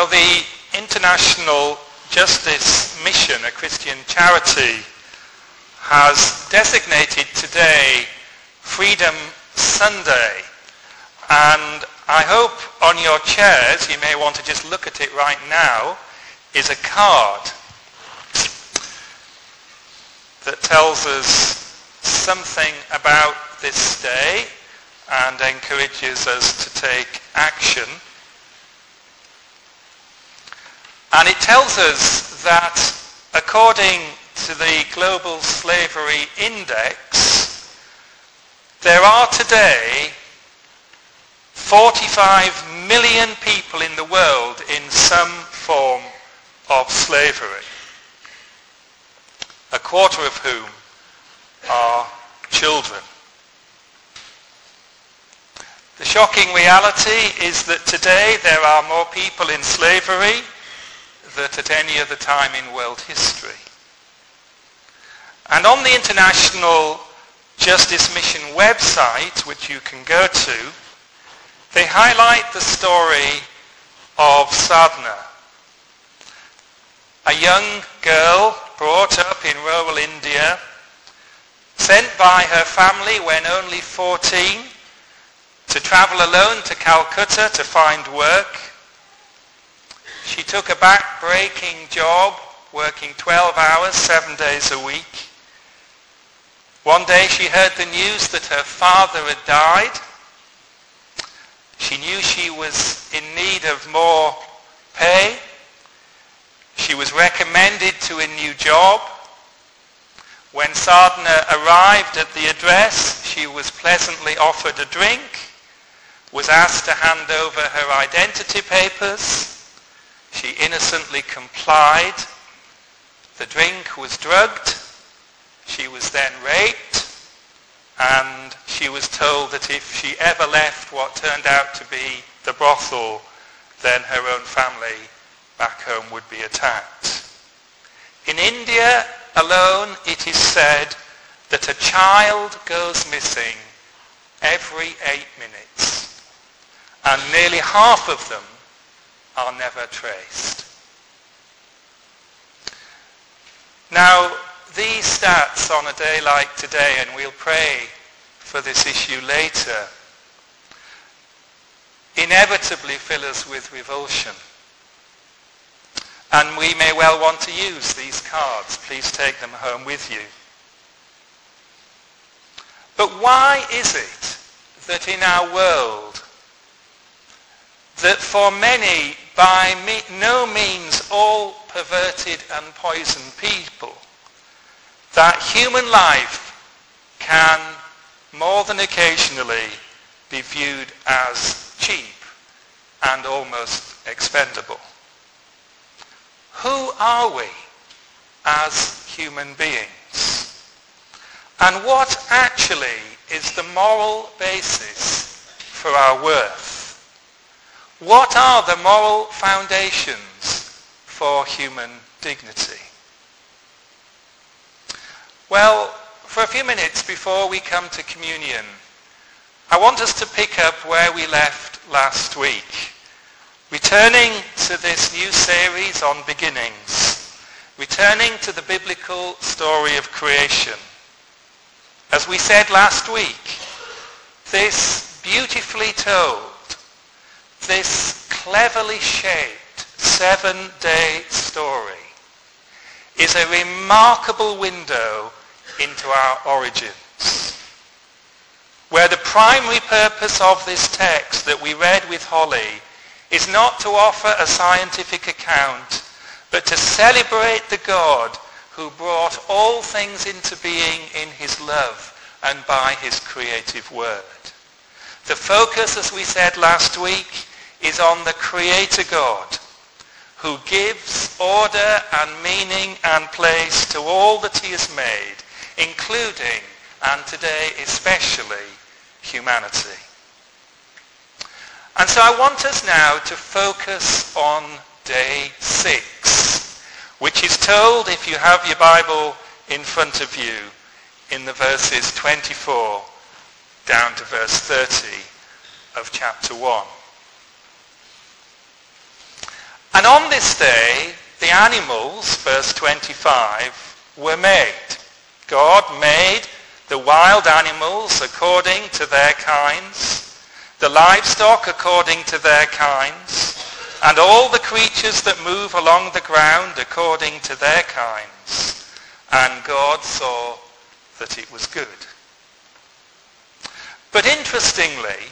Well, the International Justice Mission, a Christian charity, has designated today Freedom Sunday. And I hope on your chairs, you may want to just look at it right now, is a card that tells us something about this day and encourages us to take action. And it tells us that according to the Global Slavery Index, there are today 45 million people in the world in some form of slavery, a quarter of whom are children. The shocking reality is that today there are more people in slavery than at any other time in world history. And on the International Justice Mission website, which you can go to, they highlight the story of Sadhna, a young girl brought up in rural India, sent by her family when only 14 to travel alone to Calcutta to find work. She took a back-breaking job, working 12 hours, seven days a week. One day she heard the news that her father had died. She knew she was in need of more pay. She was recommended to a new job. When Sadhna arrived at the address, she was pleasantly offered a drink, was asked to hand over her identity papers. She innocently complied. The drink was drugged she was then raped and she was told that if she ever left what turned out to be the brothel, then her own family back home would be attacked. In India alone, it is said that a child goes missing every eight minutes, and nearly half of them are never traced. Now, these stats on a day like today, and we'll pray for this issue later, inevitably fill us with revulsion. And we may well want to use these cards. Please take them home with you. But why is it that in our world, that for many, by me, no means all perverted and poisoned people, that human life can more than occasionally be viewed as cheap and almost expendable. Who are we as human beings? And what actually is the moral basis for our worth? What are the moral foundations for human dignity? Well, for a few minutes before we come to communion, I want us to pick up where we left last week. Returning to this new series on beginnings, returning to the biblical story of creation. As we said last week, this beautifully told, this cleverly shaped seven-day story is a remarkable window into our origins. Where the primary purpose of this text that we read with Holly is not to offer a scientific account, but to celebrate the God who brought all things into being in his love and by his creative word. The focus, as we said last week, is on the Creator God who gives order and meaning and place to all that he has made including, and today especially, humanity. And so I want us now to focus on day six, which is told, if you have your Bible in front of you, in the verses 24 down to verse 30 of chapter 1. And on this day, the animals, verse 25, were made. God made the wild animals according to their kinds, the livestock according to their kinds, and all the creatures that move along the ground according to their kinds. And God saw that it was good. But interestingly,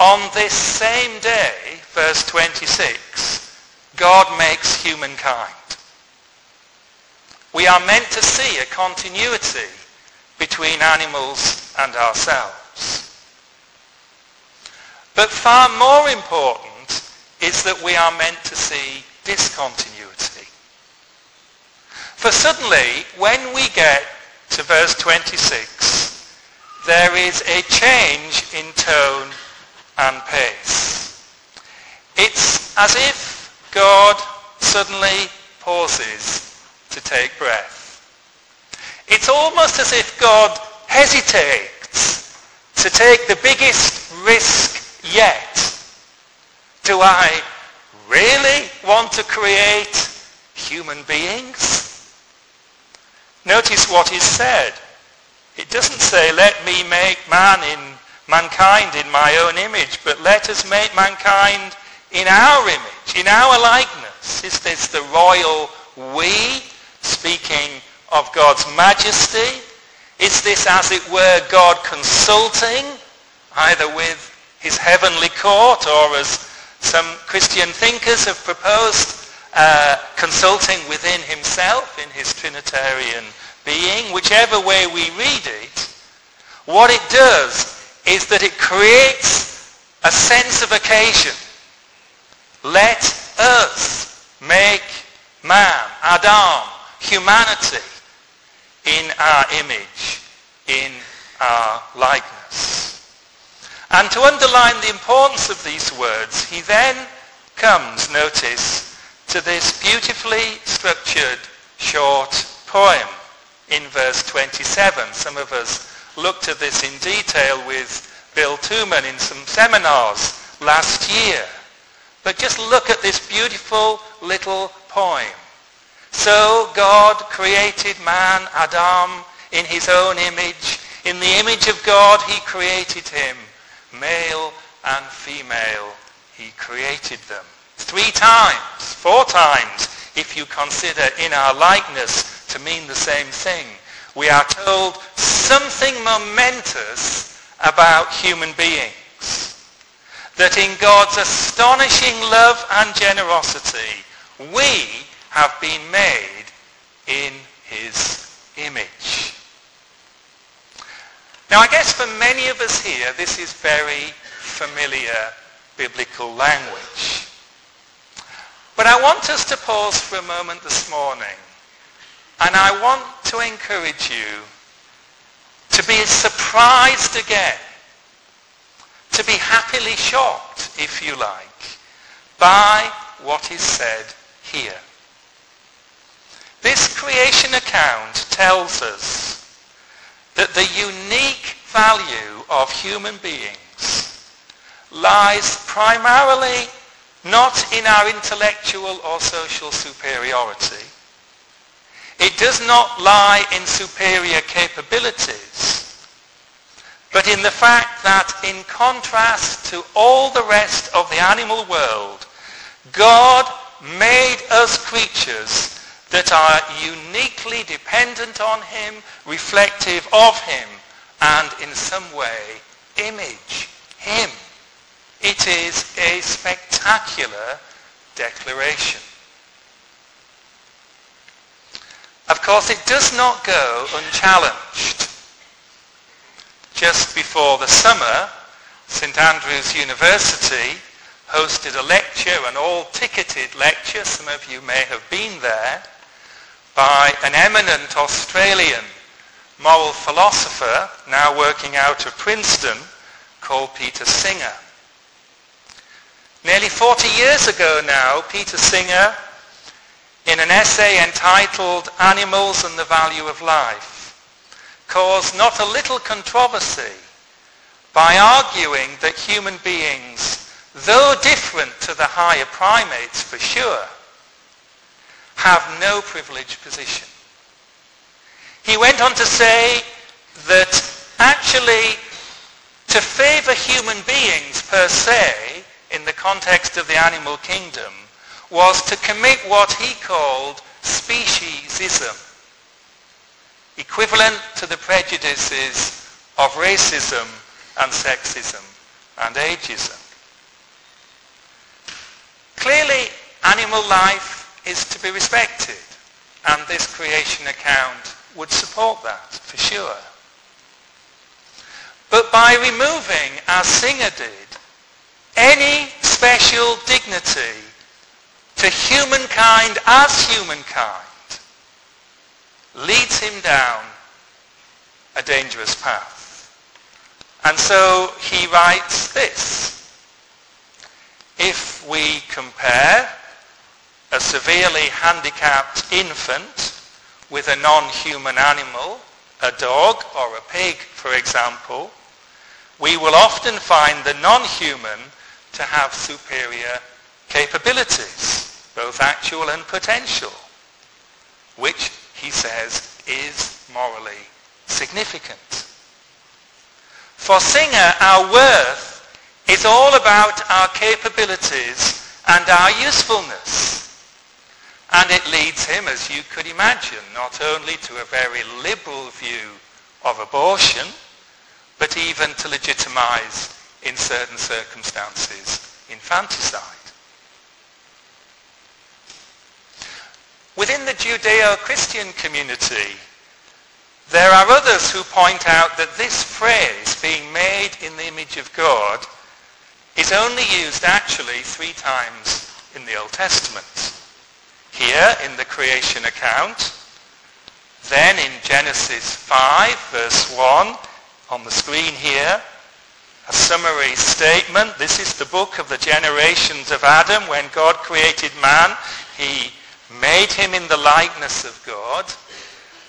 on this same day, verse 26, God makes humankind. We are meant to see a continuity between animals and ourselves. But far more important is that we are meant to see discontinuity. For suddenly, when we get to verse 26, there is a change in tone and pace. It's as if God suddenly pauses to take breath. It's almost as if God hesitates to take the biggest risk yet. Do I really want to create human beings? Notice what is said. It doesn't say, let me make man in mankind in my own image, but let us make mankind in our image, in our likeness. Is this the royal we speaking of God's majesty? Is this, as it were, God consulting, either with his heavenly court or as some Christian thinkers have proposed, uh, consulting within himself in his Trinitarian being? Whichever way we read it, what it does is that it creates a sense of occasion. Let us make man, Adam, humanity, in our image, in our likeness. And to underline the importance of these words, he then comes, notice, to this beautifully structured short poem in verse 27. Some of us looked at this in detail with Bill Tooman in some seminars last year. But just look at this beautiful little poem. So God created man, Adam, in his own image. In the image of God he created him. Male and female he created them. Three times, four times, if you consider in our likeness to mean the same thing. We are told something momentous about human beings. That in God's astonishing love and generosity, we have been made in his image. Now I guess for many of us here, this is very familiar biblical language. But I want us to pause for a moment this morning and I want to encourage you to be surprised again, to be happily shocked, if you like, by what is said here. This creation account tells us that the unique value of human beings lies primarily not in our intellectual or social superiority. It does not lie in superior capabilities, but in the fact that in contrast to all the rest of the animal world, God made us creatures that are uniquely dependent on him, reflective of him, and in some way image him. It is a spectacular declaration. Of course, it does not go unchallenged. Just before the summer, St Andrews University hosted a lecture, an all-ticketed lecture, some of you may have been there, by an eminent Australian moral philosopher now working out of Princeton called Peter Singer. Nearly 40 years ago now, Peter Singer, in an essay entitled Animals and the Value of Life, caused not a little controversy by arguing that human beings though different to the higher primates for sure, have no privileged position. He went on to say that actually to favor human beings per se in the context of the animal kingdom was to commit what he called speciesism, equivalent to the prejudices of racism and sexism and ageism. Clearly, animal life is to be respected, and this creation account would support that, for sure. But by removing, as Singer did, any special dignity to humankind as humankind, leads him down a dangerous path. And so he writes this. If we compare a severely handicapped infant with a non-human animal, a dog or a pig, for example, we will often find the non-human to have superior capabilities, both actual and potential, which, he says, is morally significant. For Singer, our worth is all about our capabilities and our usefulness. And it leads him, as you could imagine, not only to a very liberal view of abortion, but even to legitimize, in certain circumstances, infanticide. Within the Judeo-Christian community, there are others who point out that this phrase, being made in the image of God, is only used actually three times in the Old Testament. Here in the creation account, then in Genesis 5 verse 1 on the screen here, a summary statement. This is the book of the generations of Adam. When God created man, he made him in the likeness of God.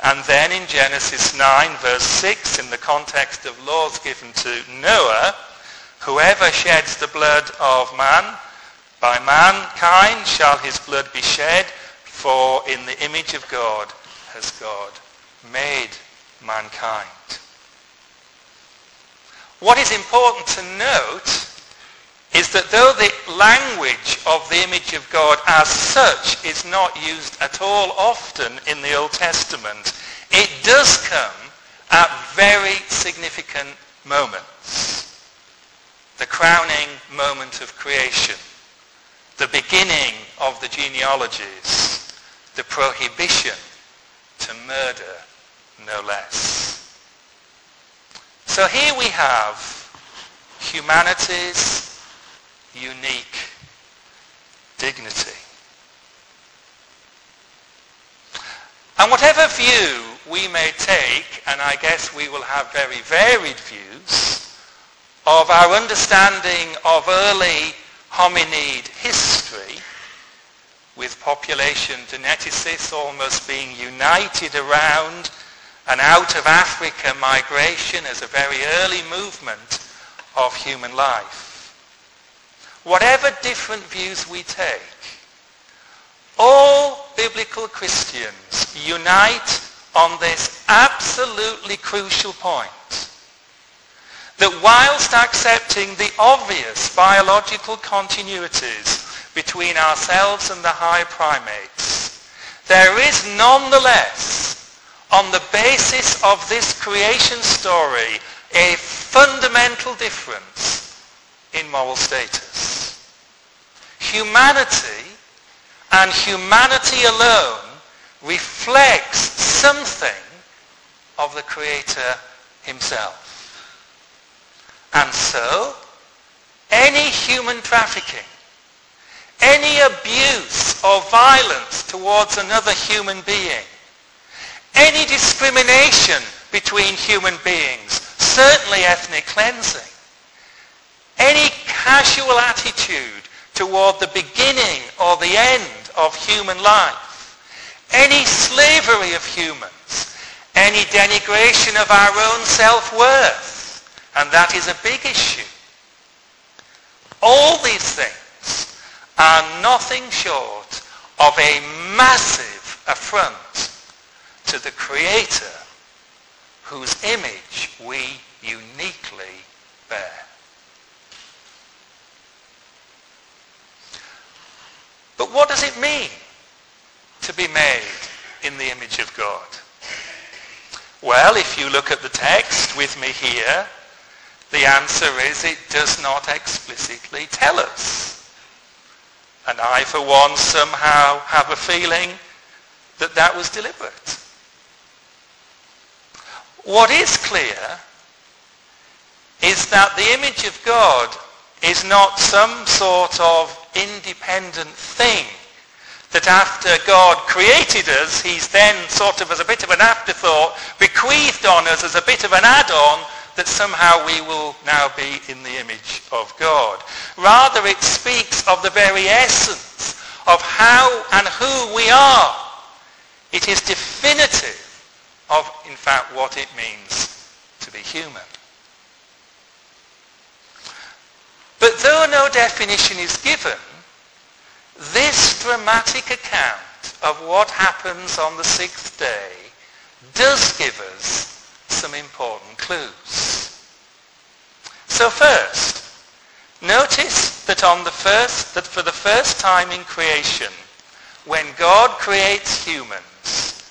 And then in Genesis 9 verse 6, in the context of laws given to Noah, whoever sheds the blood of man, by mankind shall his blood be shed, for in the image of God has God made mankind. What is important to note is that though the language of the image of God as such is not used at all often in the Old Testament, it does come at very significant moments. The crowning moment of creation, the beginning of the genealogies, the prohibition to murder, no less. So here we have humanity's unique dignity. And whatever view we may take, and I guess we will have very varied views, of our understanding of early hominid history, with population geneticist almost being united around an out of Africa migration as a very early movement of human life. Whatever different views we take, all biblical Christians unite on this absolutely crucial point. That whilst accepting the obvious biological continuities between ourselves and the higher primates, there is nonetheless, on the basis of this creation story, a fundamental difference in moral status. Humanity and humanity alone reflects something of the Creator himself. And so, any human trafficking, any abuse or violence towards another human being, any discrimination between human beings, certainly ethnic cleansing, any casual attitude toward the beginning or the end of human life, any slavery of humans, any denigration of our own self-worth, and that is a big issue. All these things are nothing short of a massive affront to the Creator whose image we uniquely bear. But what does it mean to be made in the image of God? Well, if you look at the text with me here, the answer is it does not explicitly tell us. And I, for one, somehow have a feeling that that was deliberate. What is clear is that the image of God is not some sort of independent thing that after God created us, he's then sort of as a bit of an afterthought bequeathed on us as a bit of an add-on that somehow we will now be in the image of God. Rather, it speaks of the very essence of how and who we are. It is definitive of, in fact, what it means to be human. But though no definition is given, this dramatic account of what happens on the sixth day does give us some important clues. So first, notice that on the first, that for the first time in creation, when God creates humans,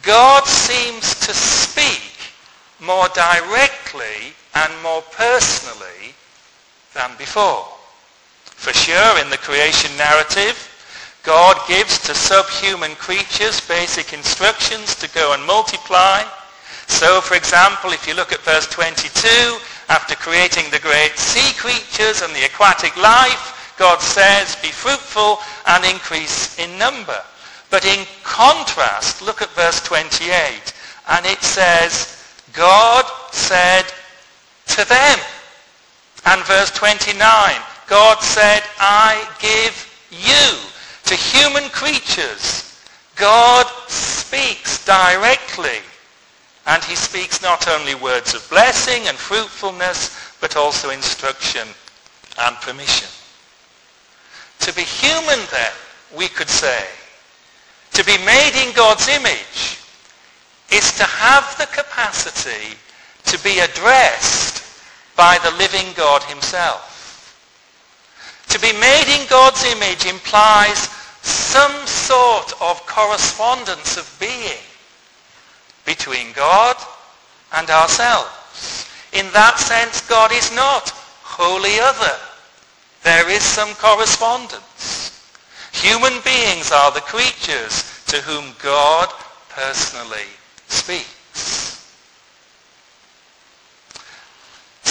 God seems to speak more directly and more personally than before. For sure, in the creation narrative, God gives to subhuman creatures basic instructions to go and multiply. So, for example, if you look at verse 22, after creating the great sea creatures and the aquatic life, God says, be fruitful and increase in number. But in contrast, look at verse 28, and it says, God said to them. And verse 29, God said, I give you to human creatures. God speaks directly. And he speaks not only words of blessing and fruitfulness, but also instruction and permission. To be human then, we could say, to be made in God's image is to have the capacity to be addressed by the living God himself. To be made in God's image implies some sort of correspondence of being between God and ourselves. In that sense, God is not wholly other. There is some correspondence. Human beings are the creatures to whom God personally speaks.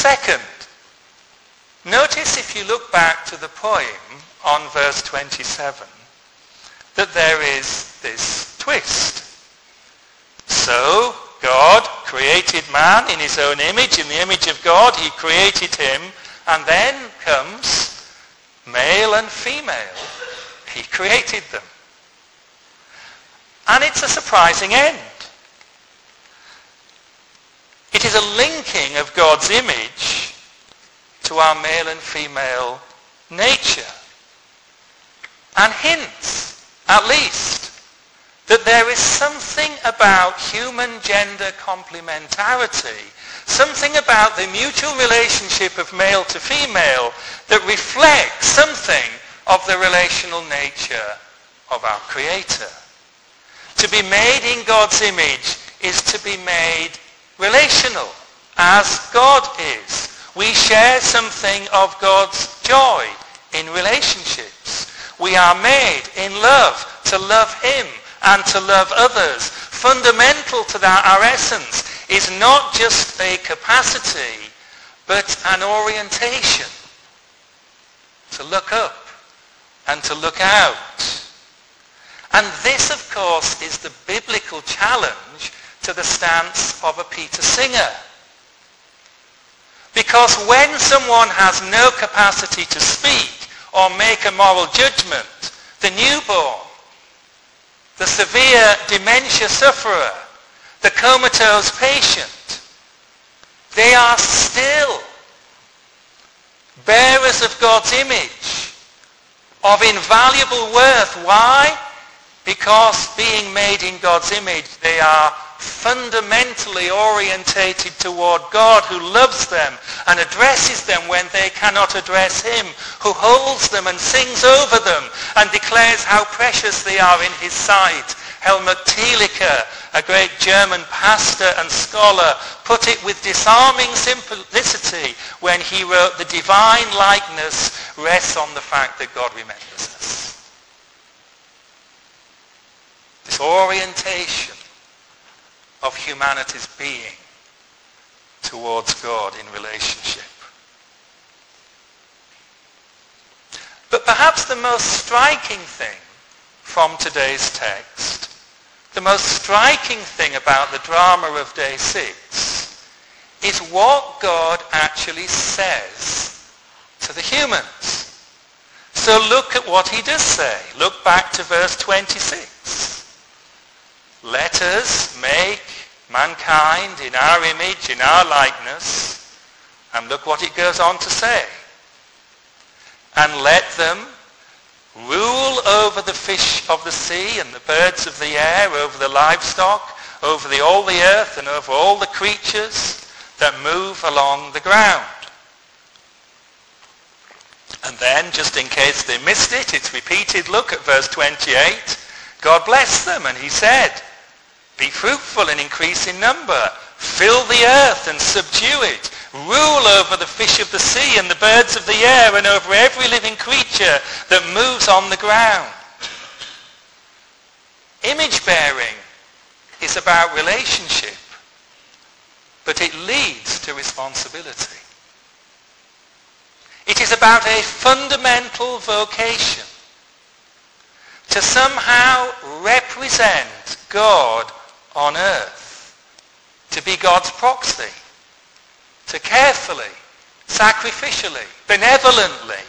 Second, notice if you look back to the poem on verse 27 that there is this twist. So God created man in his own image, in the image of God he created him, and then comes male and female he created them. And it's a surprising end. It is a linking of God's image to our male and female nature. And hints, at least, that there is something about human gender complementarity, something about the mutual relationship of male to female that reflects something of the relational nature of our Creator. To be made in God's image is to be made relational, as God is. We share something of God's joy in relationships. We are made in love to love Him and to love others. Fundamental to that, our essence, is not just a capacity, but an orientation to look up and to look out. And this, of course, is the biblical challenge to the stance of a Peter Singer. Because when someone has no capacity to speak or make a moral judgment, the newborn, the severe dementia sufferer, the comatose patient, they are still bearers of God's image, of invaluable worth. Why? Because being made in God's image, they are fundamentally orientated toward God who loves them and addresses them when they cannot address him, who holds them and sings over them and declares how precious they are in his sight. Helmut Thielicke, a great German pastor and scholar, put it with disarming simplicity when he wrote, the divine likeness rests on the fact that God remembers us. This orientation of humanity's being towards God in relationship. But perhaps the most striking thing from today's text, the most striking thing about the drama of day six is what God actually says to the humans. So look at what he does say. Look back to verse 26. Let us make mankind in our image, in our likeness. And look what it goes on to say. And let them rule over the fish of the sea and the birds of the air, over the livestock, over the, all the earth and over all the creatures that move along the ground. And then, just in case they missed it, it's repeated. Look at verse 28. God blessed them and he said, be fruitful and increase in number. Fill the earth and subdue it. Rule over the fish of the sea and the birds of the air and over every living creature that moves on the ground. Image bearing is about relationship, but it leads to responsibility. It is about a fundamental vocation to somehow represent God on earth, to be God's proxy, to carefully, sacrificially, benevolently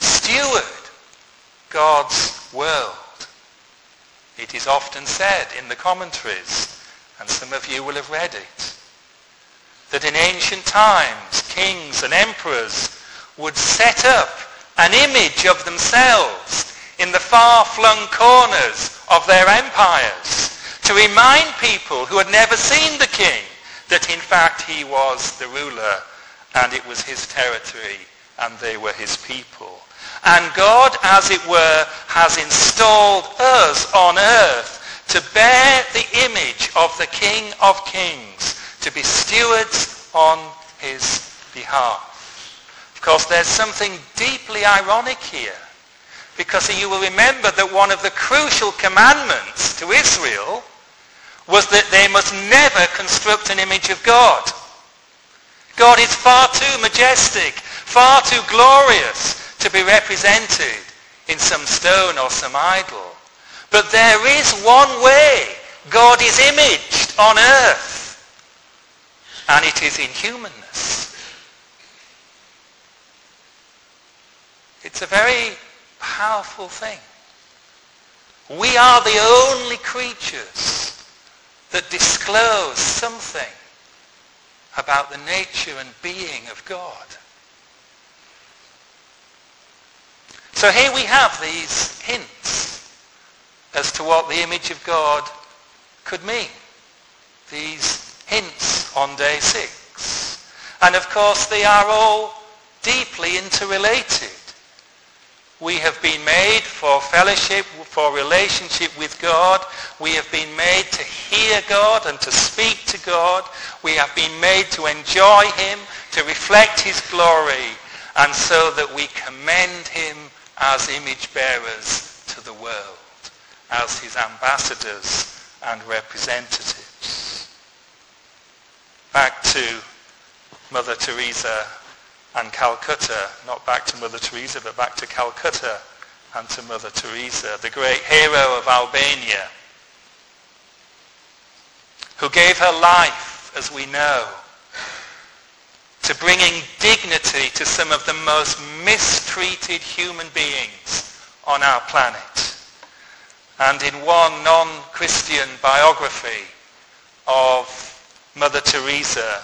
steward God's world. It is often said in the commentaries, and some of you will have read it, that in ancient times kings and emperors would set up an image of themselves in the far-flung corners of their empires to remind people who had never seen the king that in fact he was the ruler and it was his territory and they were his people. And God, as it were, has installed us on earth to bear the image of the King of Kings, to be stewards on his behalf. Of course, there's something deeply ironic here, because you will remember that one of the crucial commandments to Israel was that they must never construct an image of God. God is far too majestic, far too glorious to be represented in some stone or some idol. But there is one way God is imaged on earth, and it is in humanness. It's a very powerful thing. We are the only creatures that disclose something about the nature and being of God. So here we have these hints as to what the image of God could mean. These hints on day six. And of course they are all deeply interrelated. We have been made for fellowship, for relationship with God. We have been made to hear God and to speak to God. We have been made to enjoy him, to reflect his glory, and so that we commend him as image bearers to the world, as his ambassadors and representatives. Back to Mother Teresa and Calcutta, not back to Mother Teresa, but back to Calcutta and to Mother Teresa, the great hero of Albania, who gave her life, as we know, to bringing dignity to some of the most mistreated human beings on our planet. And in one non-Christian biography of Mother Teresa,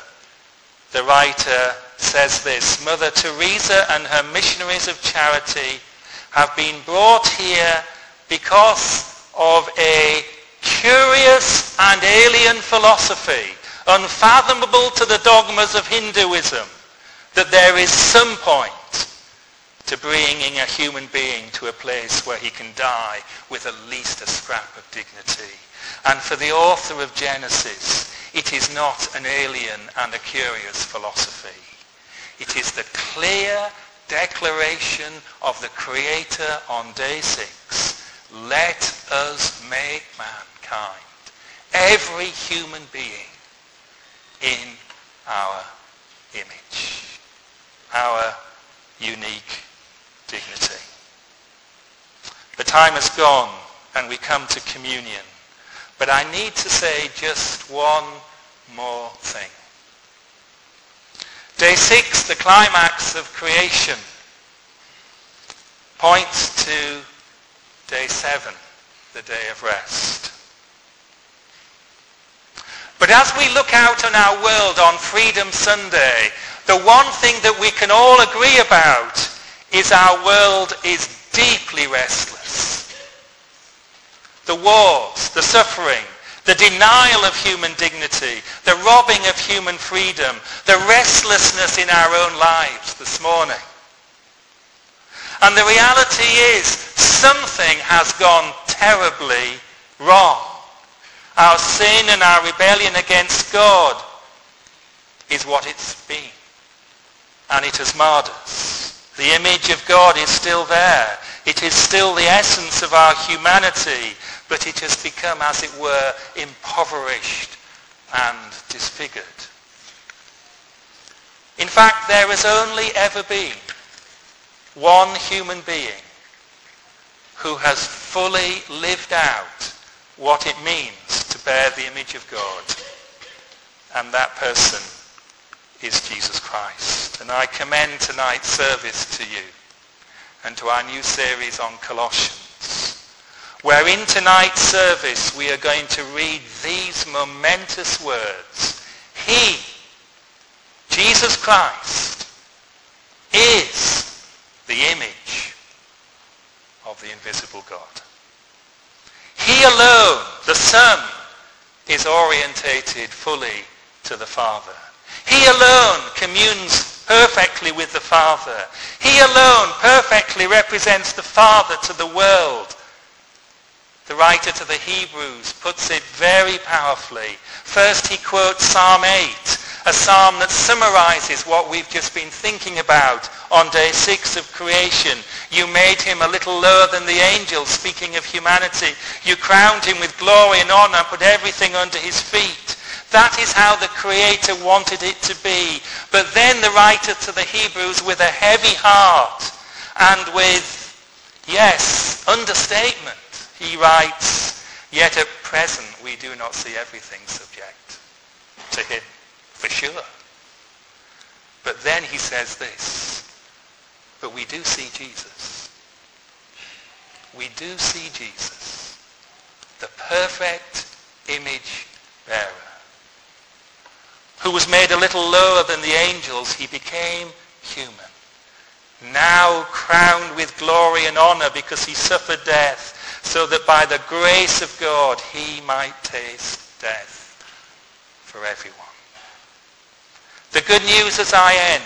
the writer says this, Mother Teresa and her missionaries of charity have been brought here because of a curious and alien philosophy, unfathomable to the dogmas of Hinduism, that there is some point to bringing a human being to a place where he can die with at least a scrap of dignity. And for the author of Genesis, it is not an alien and a curious philosophy. It is the clear declaration of the Creator on day six. Let us make mankind, every human being, in our image, our unique dignity. The time has gone and we come to communion. But I need to say just one more thing. Day six, the climax of creation, points to day seven, the day of rest. But as we look out on our world on Freedom Sunday, the one thing that we can all agree about is our world is deeply restless. The wars, the suffering, the denial of human dignity, the robbing of human freedom, the restlessness in our own lives this morning. And the reality is something has gone terribly wrong. Our sin and our rebellion against God is what it's been. And it has marred us. The image of God is still there. It is still the essence of our humanity, but it has become, as it were, impoverished and disfigured. In fact, there has only ever been one human being who has fully lived out what it means to bear the image of God. And that person is Jesus Christ. And I commend tonight's service to you and to our new series on Colossians, where in tonight's service we are going to read these momentous words. He, Jesus Christ, is the image of the invisible God. He alone, the Son, is orientated fully to the Father. He alone communes perfectly with the Father. He alone perfectly represents the Father to the world. The writer to the Hebrews puts it very powerfully. First he quotes Psalm 8, a psalm that summarizes what we've just been thinking about on day six of creation. You made him a little lower than the angels, speaking of humanity. You crowned him with glory and honor, put everything under his feet. That is how the Creator wanted it to be. But then the writer to the Hebrews with a heavy heart and with, yes, understatement, he writes, Yet at present we do not see everything subject to him, for sure. But then he says this, but we do see Jesus. We do see Jesus, the perfect image bearer who was made a little lower than the angels, he became human. Now crowned with glory and honor because he suffered death, so that by the grace of God he might taste death for everyone. The good news as I end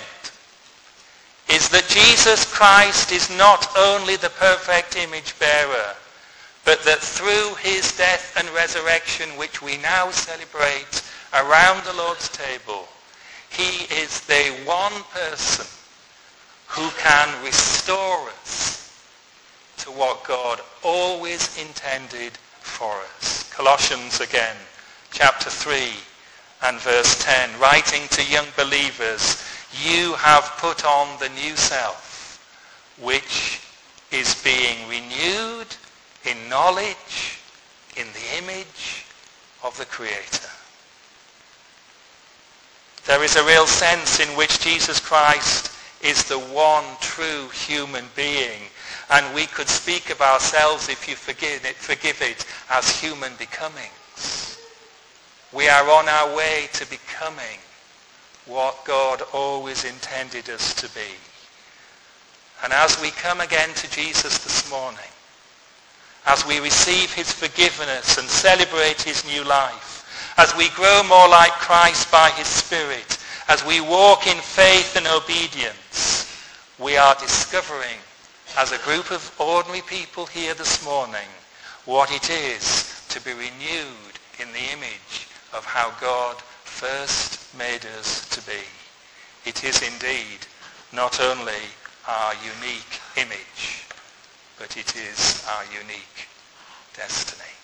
is that Jesus Christ is not only the perfect image bearer, but that through his death and resurrection, which we now celebrate, around the Lord's table, he is the one person who can restore us to what God always intended for us. Colossians again, chapter 3 and verse 10, writing to young believers, you have put on the new self, which is being renewed in knowledge, in the image of the Creator. There is a real sense in which Jesus Christ is the one true human being. And we could speak of ourselves, if you forgive it, forgive it, as human becomings. We are on our way to becoming what God always intended us to be. And as we come again to Jesus this morning, as we receive his forgiveness and celebrate his new life, as we grow more like Christ by his Spirit, as we walk in faith and obedience, we are discovering as a group of ordinary people here this morning what it is to be renewed in the image of how God first made us to be. It is indeed not only our unique image, but it is our unique destiny.